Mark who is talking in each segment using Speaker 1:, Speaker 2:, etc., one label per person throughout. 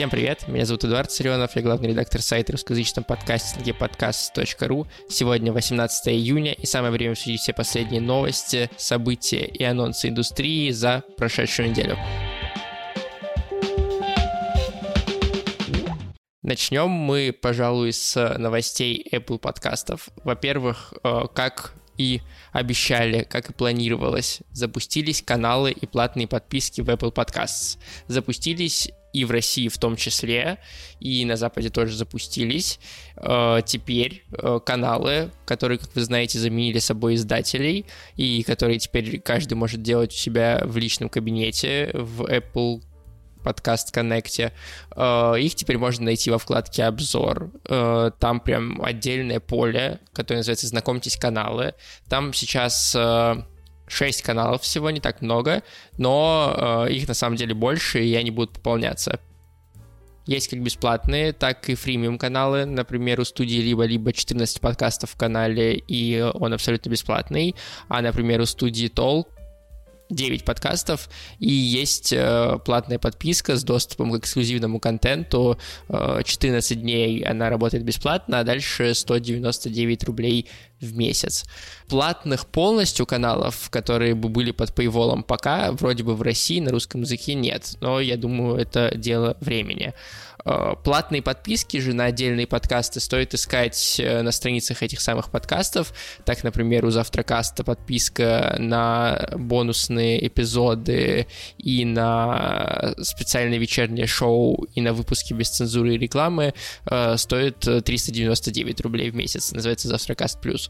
Speaker 1: Всем привет, меня зовут Эдуард Царенов, я главный редактор сайта русскоязычного подкастинге подкаст.ру. Сегодня 18 июня, и самое время обсудить все последние новости, события и анонсы индустрии за прошедшую неделю. Начнем мы, пожалуй, с новостей Apple подкастов. Во-первых, э, как и обещали, как и планировалось, запустились каналы и платные подписки в Apple Podcasts. Запустились и в России в том числе, и на Западе тоже запустились. Э, теперь э, каналы, которые, как вы знаете, заменили собой издателей, и которые теперь каждый может делать у себя в личном кабинете в Apple подкаст Connect. Э, их теперь можно найти во вкладке «Обзор». Там прям отдельное поле, которое называется «Знакомьтесь каналы». Там сейчас 6 э, каналов всего, не так много, но их на самом деле больше, и они будут пополняться. Есть как бесплатные, так и фримиум каналы. Например, у студии либо-либо 14 подкастов в канале, и он абсолютно бесплатный. А, например, у студии Толк 9 подкастов, и есть э, платная подписка с доступом к эксклюзивному контенту. Э, 14 дней она работает бесплатно, а дальше 199 рублей в месяц. Платных полностью каналов, которые бы были под paywall пока, вроде бы в России на русском языке нет, но я думаю, это дело времени. Э, платные подписки же на отдельные подкасты стоит искать э, на страницах этих самых подкастов. Так, например, у Завтракаста подписка на бонусные эпизоды и на специальное вечернее шоу и на выпуски без цензуры и рекламы э, стоит 399 рублей в месяц. Называется Завтракаст Плюс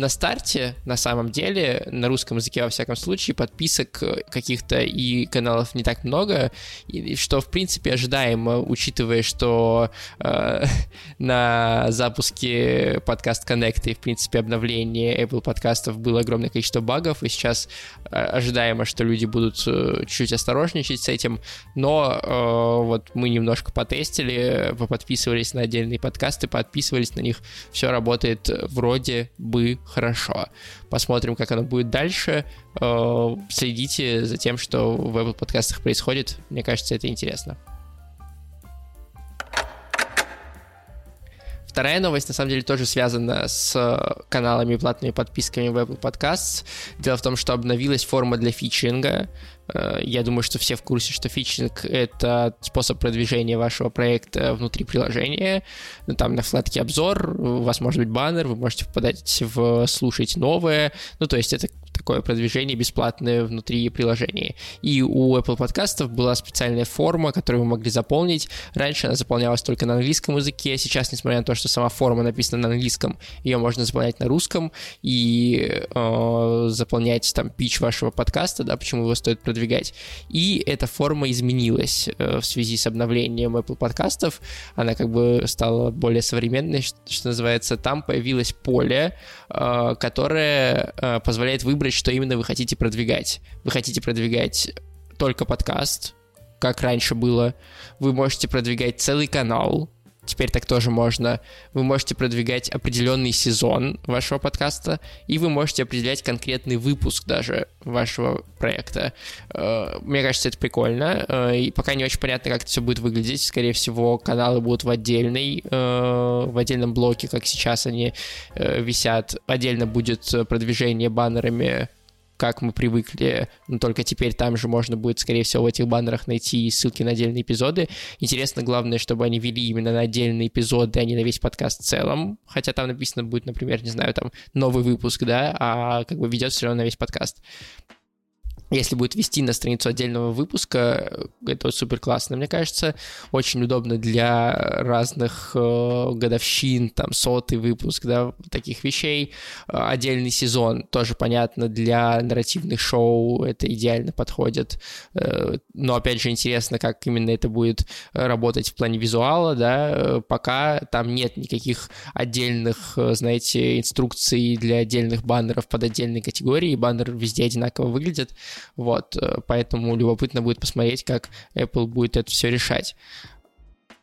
Speaker 1: на старте, на самом деле, на русском языке, во всяком случае, подписок э, каких-то и каналов не так много, и, что, в принципе, ожидаемо, учитывая, что э, на запуске подкаст Connect и, в принципе, обновлении Apple подкастов было огромное количество багов, и сейчас э, ожидаемо, что люди будут э, чуть осторожничать с этим, но э, вот мы немножко потестили, подписывались на отдельные подкасты, подписывались на них, все работает вроде бы хорошо. Посмотрим, как оно будет дальше. Э, следите за тем, что в Apple подкастах происходит. Мне кажется, это интересно. Вторая новость, на самом деле, тоже связана с каналами и платными подписками в Apple Podcasts. Дело в том, что обновилась форма для фичеринга. Э, я думаю, что все в курсе, что фичеринг — это способ продвижения вашего проекта внутри приложения. Ну, там на вкладке «Обзор» у вас может быть баннер, вы можете попадать в «Слушать новое». Ну, то есть это такое продвижение бесплатное внутри приложения. И у Apple подкастов была специальная форма, которую вы могли заполнить. Раньше она заполнялась только на английском языке, сейчас, несмотря на то, что сама форма написана на английском, ее можно заполнять на русском и э, заполнять там пич вашего подкаста, да, почему его стоит продвигать. И эта форма изменилась э, в связи с обновлением Apple подкастов. Она как бы стала более современной, что, что называется. Там появилось поле, э, которое э, позволяет выбрать, что именно вы хотите продвигать. Вы хотите продвигать только подкаст, как раньше было. Вы можете продвигать целый канал, теперь так тоже можно. Вы можете продвигать определенный сезон вашего подкаста, и вы можете определять конкретный выпуск даже вашего проекта. Э, мне кажется, это прикольно, э, и пока не очень понятно, как это все будет выглядеть. Скорее всего, каналы будут в отдельной, э, в отдельном блоке, как сейчас они висят. Отдельно будет продвижение баннерами как мы привыкли, но только теперь там же можно будет, скорее всего, в этих баннерах найти ссылки на отдельные эпизоды. Интересно, главное, чтобы они вели именно на отдельные эпизоды, а не на весь подкаст в целом, хотя там написано будет, например, не знаю, там новый выпуск, да, а как бы ведет все равно на весь подкаст если будет вести на страницу отдельного выпуска, это супер классно, мне кажется. Очень удобно для разных э, годовщин, там, сотый выпуск, да, таких вещей. Отдельный сезон тоже понятно, для нарративных шоу это идеально подходит. Э, но, опять же, интересно, как именно это будет работать в плане визуала, да. Пока там нет никаких отдельных, знаете, инструкций для отдельных баннеров под отдельные категории. Баннер везде одинаково выглядит. Вот, э, поэтому любопытно будет посмотреть, как Apple будет это все решать.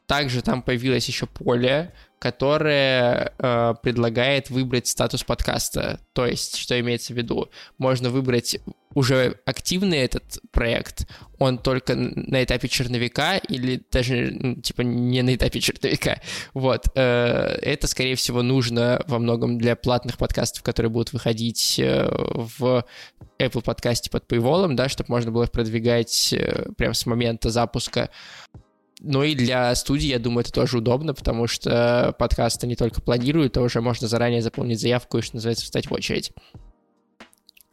Speaker 1: Также там появилось еще поле, которое э, предлагает выбрать статус подкаста. То есть, что имеется в виду? Можно выбрать уже активный этот проект, он только на этапе черновика или даже, типа, не на этапе черновика. Вот. Э, это, скорее всего, нужно во многом для платных подкастов, которые будут выходить э, в Apple подкасте под paywall, да, чтобы можно было их продвигать э, прямо с момента запуска. Ну и для студии, я думаю, это тоже удобно, потому что подкасты не только планируют, а уже можно заранее заполнить заявку и, что называется, встать в очередь.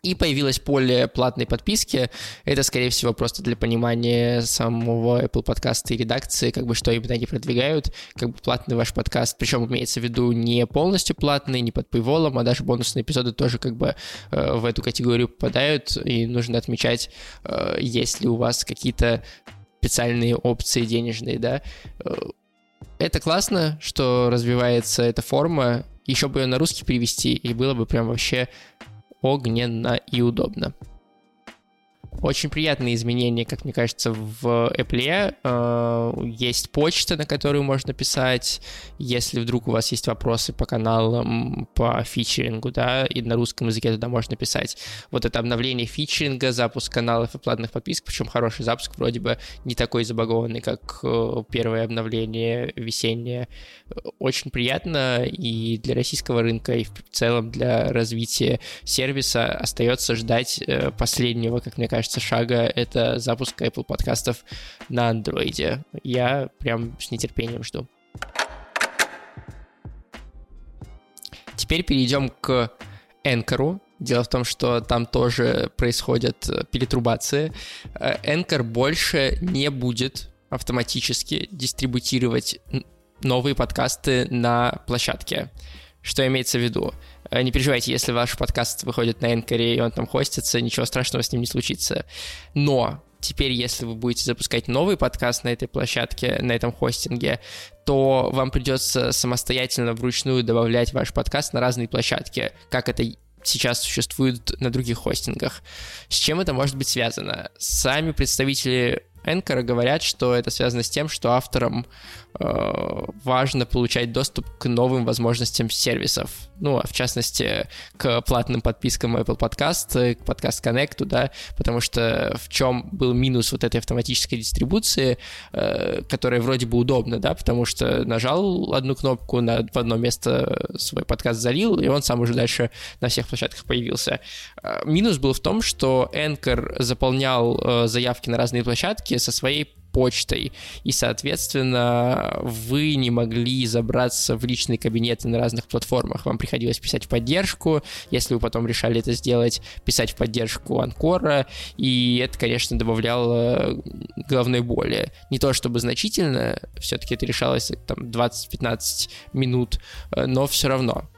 Speaker 1: И появилось поле платной подписки. Это, скорее всего, просто для понимания самого Apple подкаста и редакции, как бы что именно они продвигают, как бы платный ваш подкаст. Причем имеется в виду не полностью платный, не под paywall, а даже бонусные эпизоды тоже как бы э, в эту категорию попадают. И нужно отмечать, э, есть ли у вас какие-то специальные опции денежные, да. Э, это классно, что развивается эта форма. Еще бы ее на русский перевести, и было бы прям вообще огненно и удобно. Очень приятные изменения, как мне кажется, в Apple. Э, есть почта, на которую можно писать, если вдруг у вас есть вопросы по каналам, по фичерингу, да, и на русском языке туда можно писать. Вот это обновление фичеринга, запуск каналов и платных подписок, причем хороший запуск, вроде бы не такой забагованный, как э, первое обновление весеннее. Очень приятно, и для российского рынка, и в целом для развития сервиса остается ждать э, последнего, как мне кажется, кажется, шага — это запуск Apple подкастов на андроиде. Я прям с нетерпением жду. Теперь перейдем к Энкору. Дело в том, что там тоже происходят перетрубации. Энкор больше не будет автоматически дистрибутировать новые подкасты на площадке. Что имеется в виду? Э, не переживайте, если ваш подкаст выходит на Энкоре и он там хостится, ничего страшного с ним не случится. Но теперь, если вы будете запускать новый подкаст на этой площадке, на этом хостинге, то вам придется самостоятельно вручную добавлять ваш подкаст на разные площадки, как это сейчас существует на других хостингах. С чем это может быть связано? Сами представители Энкора говорят, что это связано с тем, что авторам важно получать доступ к новым возможностям сервисов. Ну, а в частности, к платным подпискам Apple Podcast, к Podcast Connect, да, потому что в чем был минус вот этой автоматической дистрибуции, э, которая вроде бы удобна, да, потому что нажал одну кнопку, на, в одно место свой подкаст залил, и он сам уже дальше на всех площадках появился. Э, минус был в том, что Anchor заполнял заявки на разные площадки со своей почтой, и, соответственно, вы не могли забраться в личные кабинеты на разных платформах. Вам приходилось писать в поддержку, если вы потом решали это сделать, писать в поддержку Анкора, и это, конечно, добавляло головной боли. Не то чтобы значительно, все-таки это решалось там 20-15 минут, э, но все равно.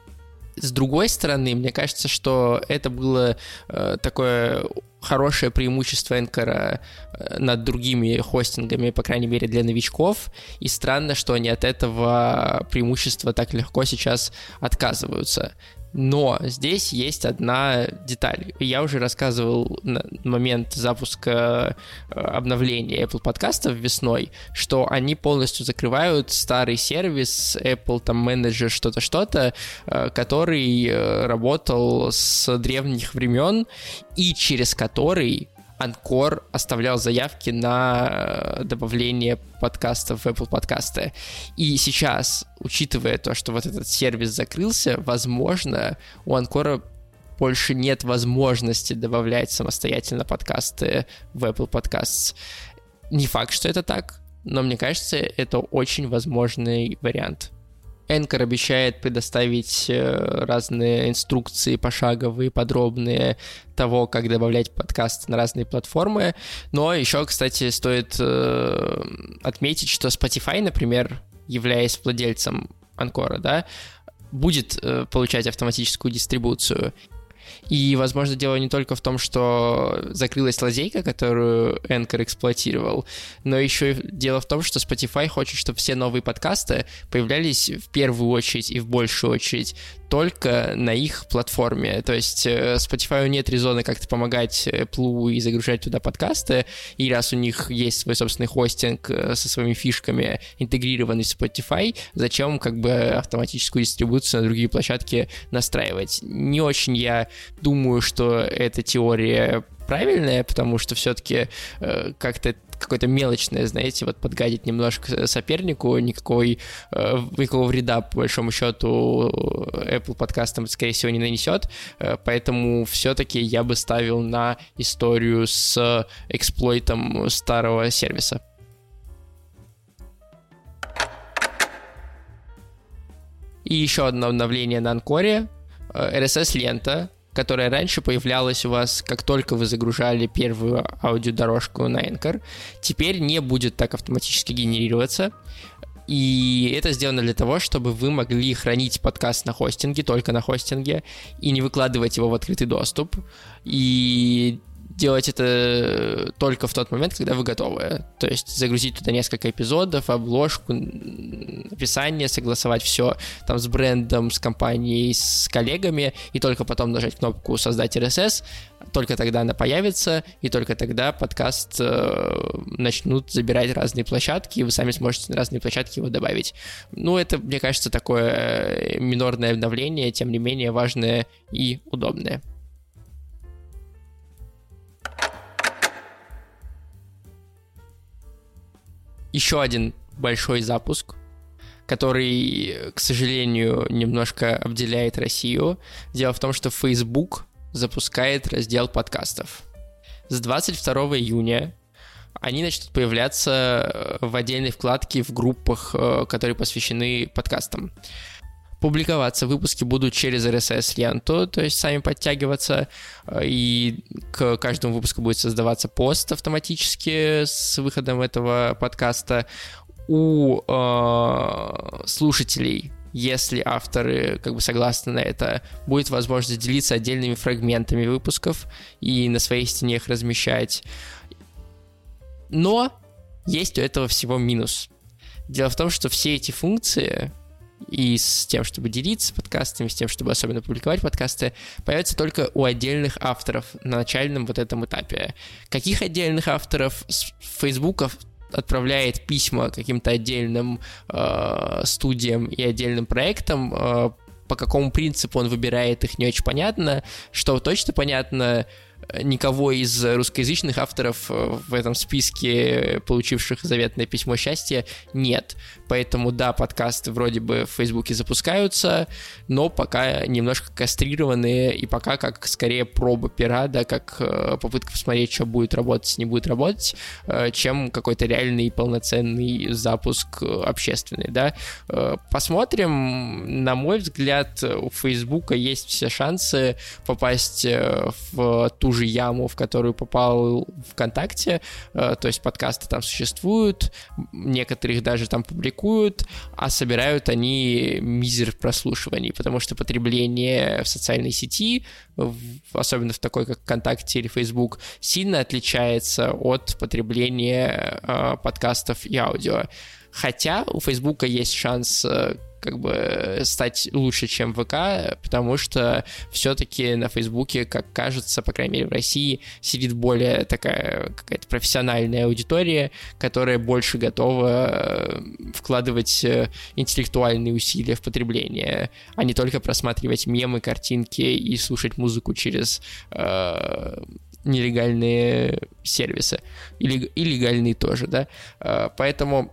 Speaker 1: С другой стороны, мне кажется, что это было э, такое хорошее преимущество Энкора э, над другими хостингами, по крайней мере, для новичков. И странно, что они от этого преимущества так легко сейчас отказываются. Но здесь есть одна деталь. Я уже рассказывал на момент запуска э, обновления Apple подкастов весной, что они полностью закрывают старый сервис Apple там менеджер что-то что-то, э, который э, работал с древних времен и через который Анкор оставлял заявки на э, добавление подкастов в Apple подкасты. И сейчас, учитывая то, что вот этот сервис закрылся, возможно, у Анкора больше нет возможности добавлять самостоятельно подкасты в Apple Podcasts. Не факт, что это так, но мне кажется, это очень возможный вариант. Энкор обещает предоставить э, разные инструкции пошаговые, подробные того, как добавлять подкасты на разные платформы. Но еще, кстати, стоит э, отметить, что Spotify, например, являясь владельцем Анкора, да, будет э, получать автоматическую дистрибуцию. И, возможно, дело не только в том, что закрылась лазейка, которую Anchor эксплуатировал, но еще и дело в том, что Spotify хочет, чтобы все новые подкасты появлялись в первую очередь и в большую очередь только на их платформе. То есть э, Spotify нет резона как-то помогать Apple и загружать туда подкасты, и раз у них есть свой собственный хостинг э, со своими фишками, интегрированный в Spotify, зачем как бы автоматическую дистрибуцию на другие площадки настраивать? Не очень я думаю, что эта теория правильная, потому что все-таки э, как-то какое-то мелочное, знаете, вот подгадить немножко сопернику, никакой, э, никакого вреда, по большому счету, Apple подкастам, скорее всего, не нанесет, э, поэтому все-таки я бы ставил на историю с эксплойтом старого сервиса. И еще одно обновление на Анкоре. RSS-лента которая раньше появлялась у вас, как только вы загружали первую аудиодорожку на Anchor, теперь не будет так автоматически генерироваться. И это сделано для того, чтобы вы могли хранить подкаст на хостинге, только на хостинге, и не выкладывать его в открытый доступ. И делать это только в тот момент, когда вы готовы. То есть загрузить туда несколько эпизодов, обложку, описание, согласовать все там с брендом, с компанией, с коллегами, и только потом нажать кнопку «Создать RSS», только тогда она появится, и только тогда подкаст э, начнут забирать разные площадки, и вы сами сможете на разные площадки его добавить. Ну, это, мне кажется, такое э, минорное обновление, тем не менее важное и удобное. Еще один большой запуск, который, к сожалению, немножко обделяет Россию. Дело в том, что Facebook запускает раздел подкастов. С 22 июня они начнут появляться в отдельной вкладке в группах, э, которые посвящены подкастам. Публиковаться выпуски будут через RSS-ленту, то есть сами подтягиваться, э, и к каждому выпуску будет создаваться пост автоматически с выходом этого подкаста. У э, слушателей если авторы как бы согласны на это, будет возможность делиться отдельными фрагментами выпусков и на своей стене их размещать. Но есть у этого всего минус. Дело в том, что все эти функции и с тем, чтобы делиться подкастами, с тем, чтобы особенно публиковать подкасты, появится только у отдельных авторов на начальном вот этом этапе. Каких отдельных авторов с Фейсбуков отправляет письма каким-то отдельным э, студиям и отдельным проектам, э, по какому принципу он выбирает их, не очень понятно. Что точно понятно, никого из русскоязычных авторов э, в этом списке, получивших заветное письмо счастья, нет. Поэтому, да, подкасты вроде бы в Фейсбуке запускаются, но пока немножко кастрированные, и пока как скорее проба пера, да, как э, попытка посмотреть, что будет работать, не будет работать, э, чем какой-то реальный полноценный запуск общественный, да. Посмотрим, на мой взгляд, у Фейсбука есть все шансы попасть в ту же яму, в которую попал ВКонтакте, э, то есть подкасты там существуют, некоторых даже там публикуют, а собирают они мизер прослушиваний, потому что потребление в социальной сети, особенно в такой, как ВКонтакте или Facebook, сильно отличается от потребления э, подкастов и аудио. Хотя у Фейсбука есть шанс э, как бы стать лучше, чем ВК, потому что все-таки на Фейсбуке, как кажется, по крайней мере в России, сидит более такая какая-то профессиональная аудитория, которая больше готова э, вкладывать э, интеллектуальные усилия в потребление, а не только просматривать мемы, картинки и слушать музыку через э, нелегальные сервисы. И, и легальные тоже, да. Э, поэтому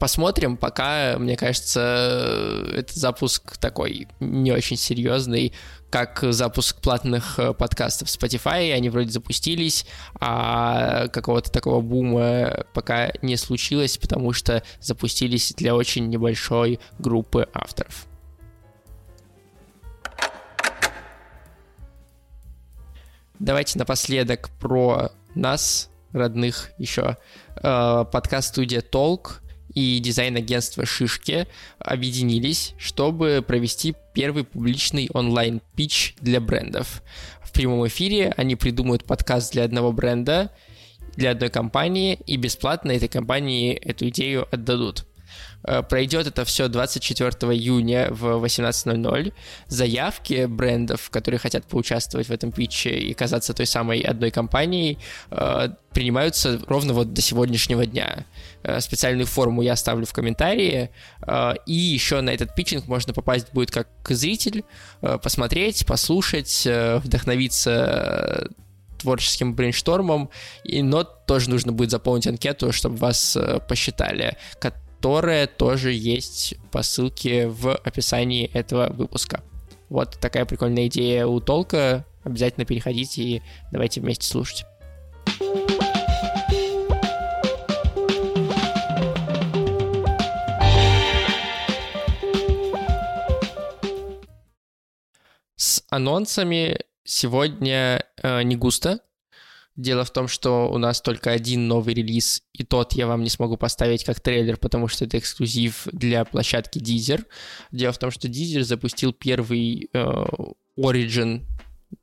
Speaker 1: посмотрим. Пока, мне кажется, это запуск такой не очень серьезный, как запуск платных э, подкастов Spotify. Они вроде запустились, а какого-то такого бума пока не случилось, потому что запустились для очень небольшой группы авторов. Давайте напоследок про нас, родных еще. Э, подкаст-студия Толк и дизайн-агентство «Шишки» объединились, чтобы провести первый публичный онлайн-пич для брендов. В прямом эфире они придумают подкаст для одного бренда, для одной компании, и бесплатно этой компании эту идею отдадут. Э, пройдет это все 24 июня в 18.00. Заявки брендов, которые хотят поучаствовать в этом питче и казаться той самой одной компанией, э, принимаются ровно вот до сегодняшнего дня. Э, специальную форму я оставлю в комментарии. И еще на этот питчинг можно попасть будет как зритель, посмотреть, послушать, вдохновиться творческим брейнштормом, и, но тоже нужно будет заполнить анкету, чтобы вас посчитали которая тоже есть по ссылке в описании этого выпуска. Вот такая прикольная идея у Толка. Обязательно переходите и давайте вместе слушать. С анонсами сегодня э, не густо. Дело в том, что у нас только один новый релиз, и тот я вам не смогу поставить как трейлер, потому что это эксклюзив для площадки Deezer. Дело в том, что Deezer запустил первый э, Origin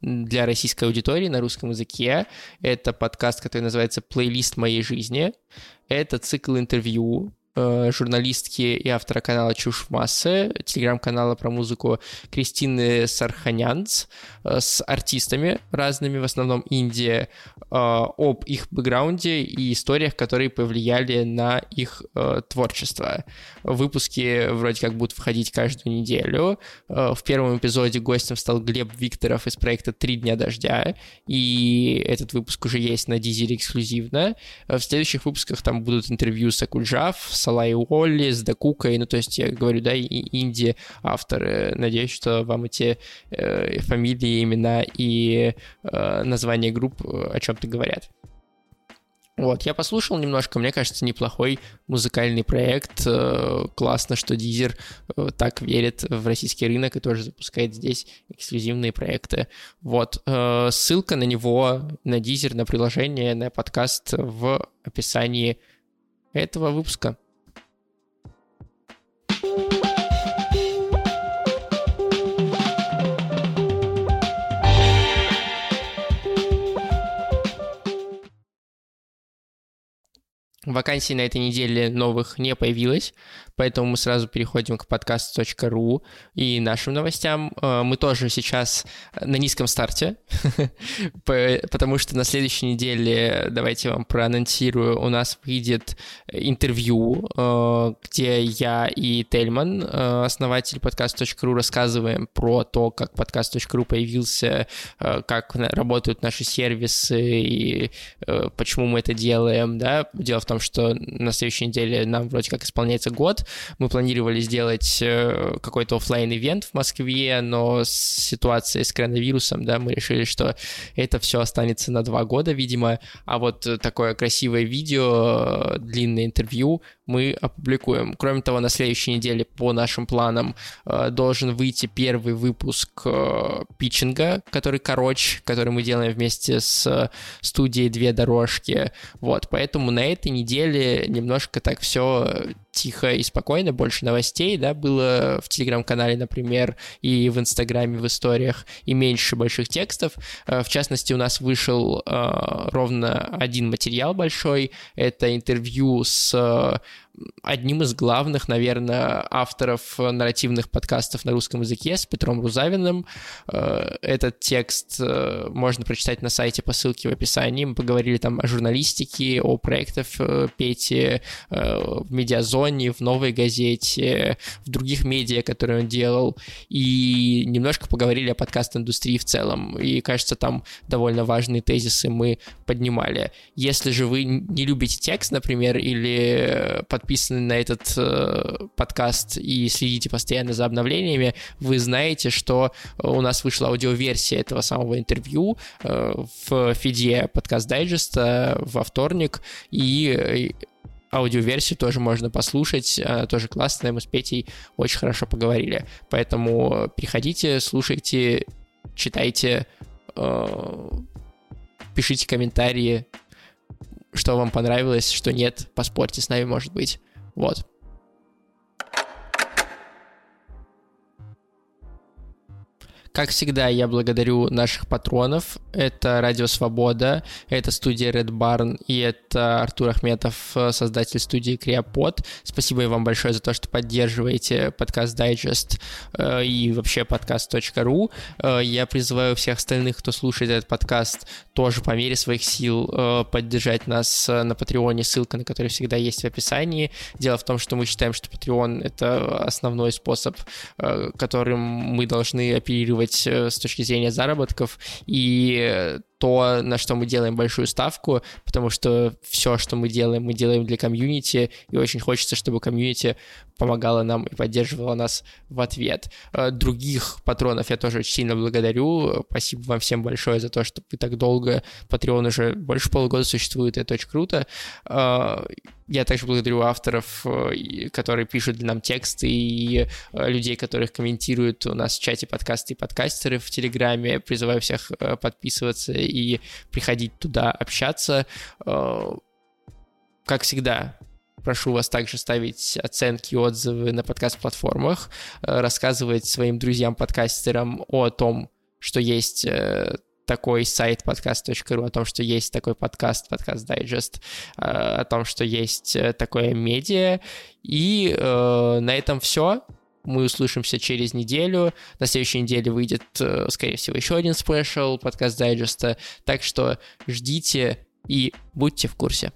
Speaker 1: для российской аудитории на русском языке. Это подкаст, который называется «Плейлист моей жизни». Это цикл интервью журналистки и автора канала «Чушь массы», телеграм-канала про музыку Кристины Сарханянц э, с артистами разными, в основном Индии, э, об их бэкграунде и историях, которые повлияли на их творчество. Выпуски вроде как будут входить каждую неделю. В первом эпизоде гостем стал Глеб Викторов из проекта «Три дня дождя», и этот выпуск уже есть на Дизеле эксклюзивно. В следующих выпусках там будут интервью с Акуджав, с Салай Уолли, с Дакукой, ну, то есть я говорю, да, и инди авторы. Надеюсь, что вам эти э, фамилии, имена и э, названия групп э, о чем-то говорят. Вот, я послушал немножко, мне кажется, неплохой музыкальный проект. Э, классно, что Дизер э, так верит в российский рынок и тоже запускает здесь эксклюзивные проекты. Вот, ссылка на него, на Дизер, на приложение, на подкаст в описании этого выпуска. Вакансий на этой неделе новых не появилось, поэтому мы сразу переходим к подкаст.ру и нашим новостям. Э, мы тоже сейчас на низком старте, потому что на следующей неделе, давайте вам проанонсирую, у нас выйдет интервью, э, где я и Тельман, э, основатель подкаст.ру, рассказываем про то, как подкаст.ру появился, как работают наши сервисы и почему мы это делаем, да. Дело в том, том, что на следующей неделе нам вроде как исполняется год. Мы планировали сделать э, какой-то офлайн ивент в Москве, но с ситуацией с коронавирусом, да, мы решили, что это все останется на два года, видимо. А вот такое красивое видео, э, длинное интервью мы опубликуем. Кроме того, на следующей неделе по нашим планам э, должен выйти первый выпуск э, питчинга, который короче, который мы делаем вместе с студией «Две дорожки». Вот, поэтому на этой неделе немножко так все тихо и спокойно, больше новостей, да, было в Телеграм-канале, например, и в Инстаграме, в историях, и меньше больших текстов. Э, в частности, у нас вышел э, ровно один материал большой, это интервью с одним из главных, наверное, авторов нарративных подкастов на русском языке с Петром Рузавиным. Э, этот текст э, можно прочитать на сайте по ссылке в описании. Мы поговорили там о журналистике, о проектах э, Пети в Медиазоне, в Новой газете, в других медиа, которые он делал, и немножко поговорили о подкаст-индустрии в целом. И, кажется, там довольно важные тезисы мы поднимали. Если же вы не любите текст, например, или под подписаны на этот э, подкаст и следите постоянно за обновлениями, вы знаете, что у нас вышла аудиоверсия этого самого интервью э, в фиде подкаст дайджеста во вторник, и аудиоверсию тоже можно послушать, тоже классная, мы с Петей очень хорошо поговорили. Поэтому переходите, слушайте, читайте, э, пишите комментарии, что вам понравилось, что нет, поспорьте с нами, может быть. Вот. Как всегда, я благодарю наших патронов. Это Радио Свобода, это студия Red Barn и это Артур Ахметов, создатель студии Креопод. Спасибо вам большое за то, что поддерживаете подкаст Digest э, и вообще подкаст.ру. Э, я призываю всех остальных, кто слушает этот подкаст, тоже по мере своих сил э, поддержать нас на Патреоне, ссылка на который всегда есть в описании. Дело в том, что мы считаем, что Patreon — это основной способ, которым мы должны оперировать делать э, с точки зрения заработков, и то, на что мы делаем большую ставку, потому что все, что мы делаем, мы делаем для комьюнити, и очень хочется, чтобы комьюнити помогала нам и поддерживала нас в ответ. Э, других патронов я тоже очень сильно благодарю. Спасибо вам всем большое за то, что вы так долго... Patreon уже больше полугода существует, это очень круто. Э, я также благодарю авторов, э, которые пишут для нам тексты, и людей, которых комментируют у нас в чате подкасты и подкастеры в Телеграме. Призываю всех подписываться и приходить туда общаться. Как всегда, Прошу вас также ставить оценки и отзывы на подкаст-платформах, э, рассказывать своим друзьям-подкастерам о том, что есть э, такой сайт подкаст.ру, о том, что есть такой подкаст, подкаст дайджест, э, о том, что есть такое медиа. И э, на этом все. Мы услышимся через неделю. На следующей неделе выйдет, скорее всего, еще один спешл подкаст дайджеста. Так что ждите и будьте в курсе.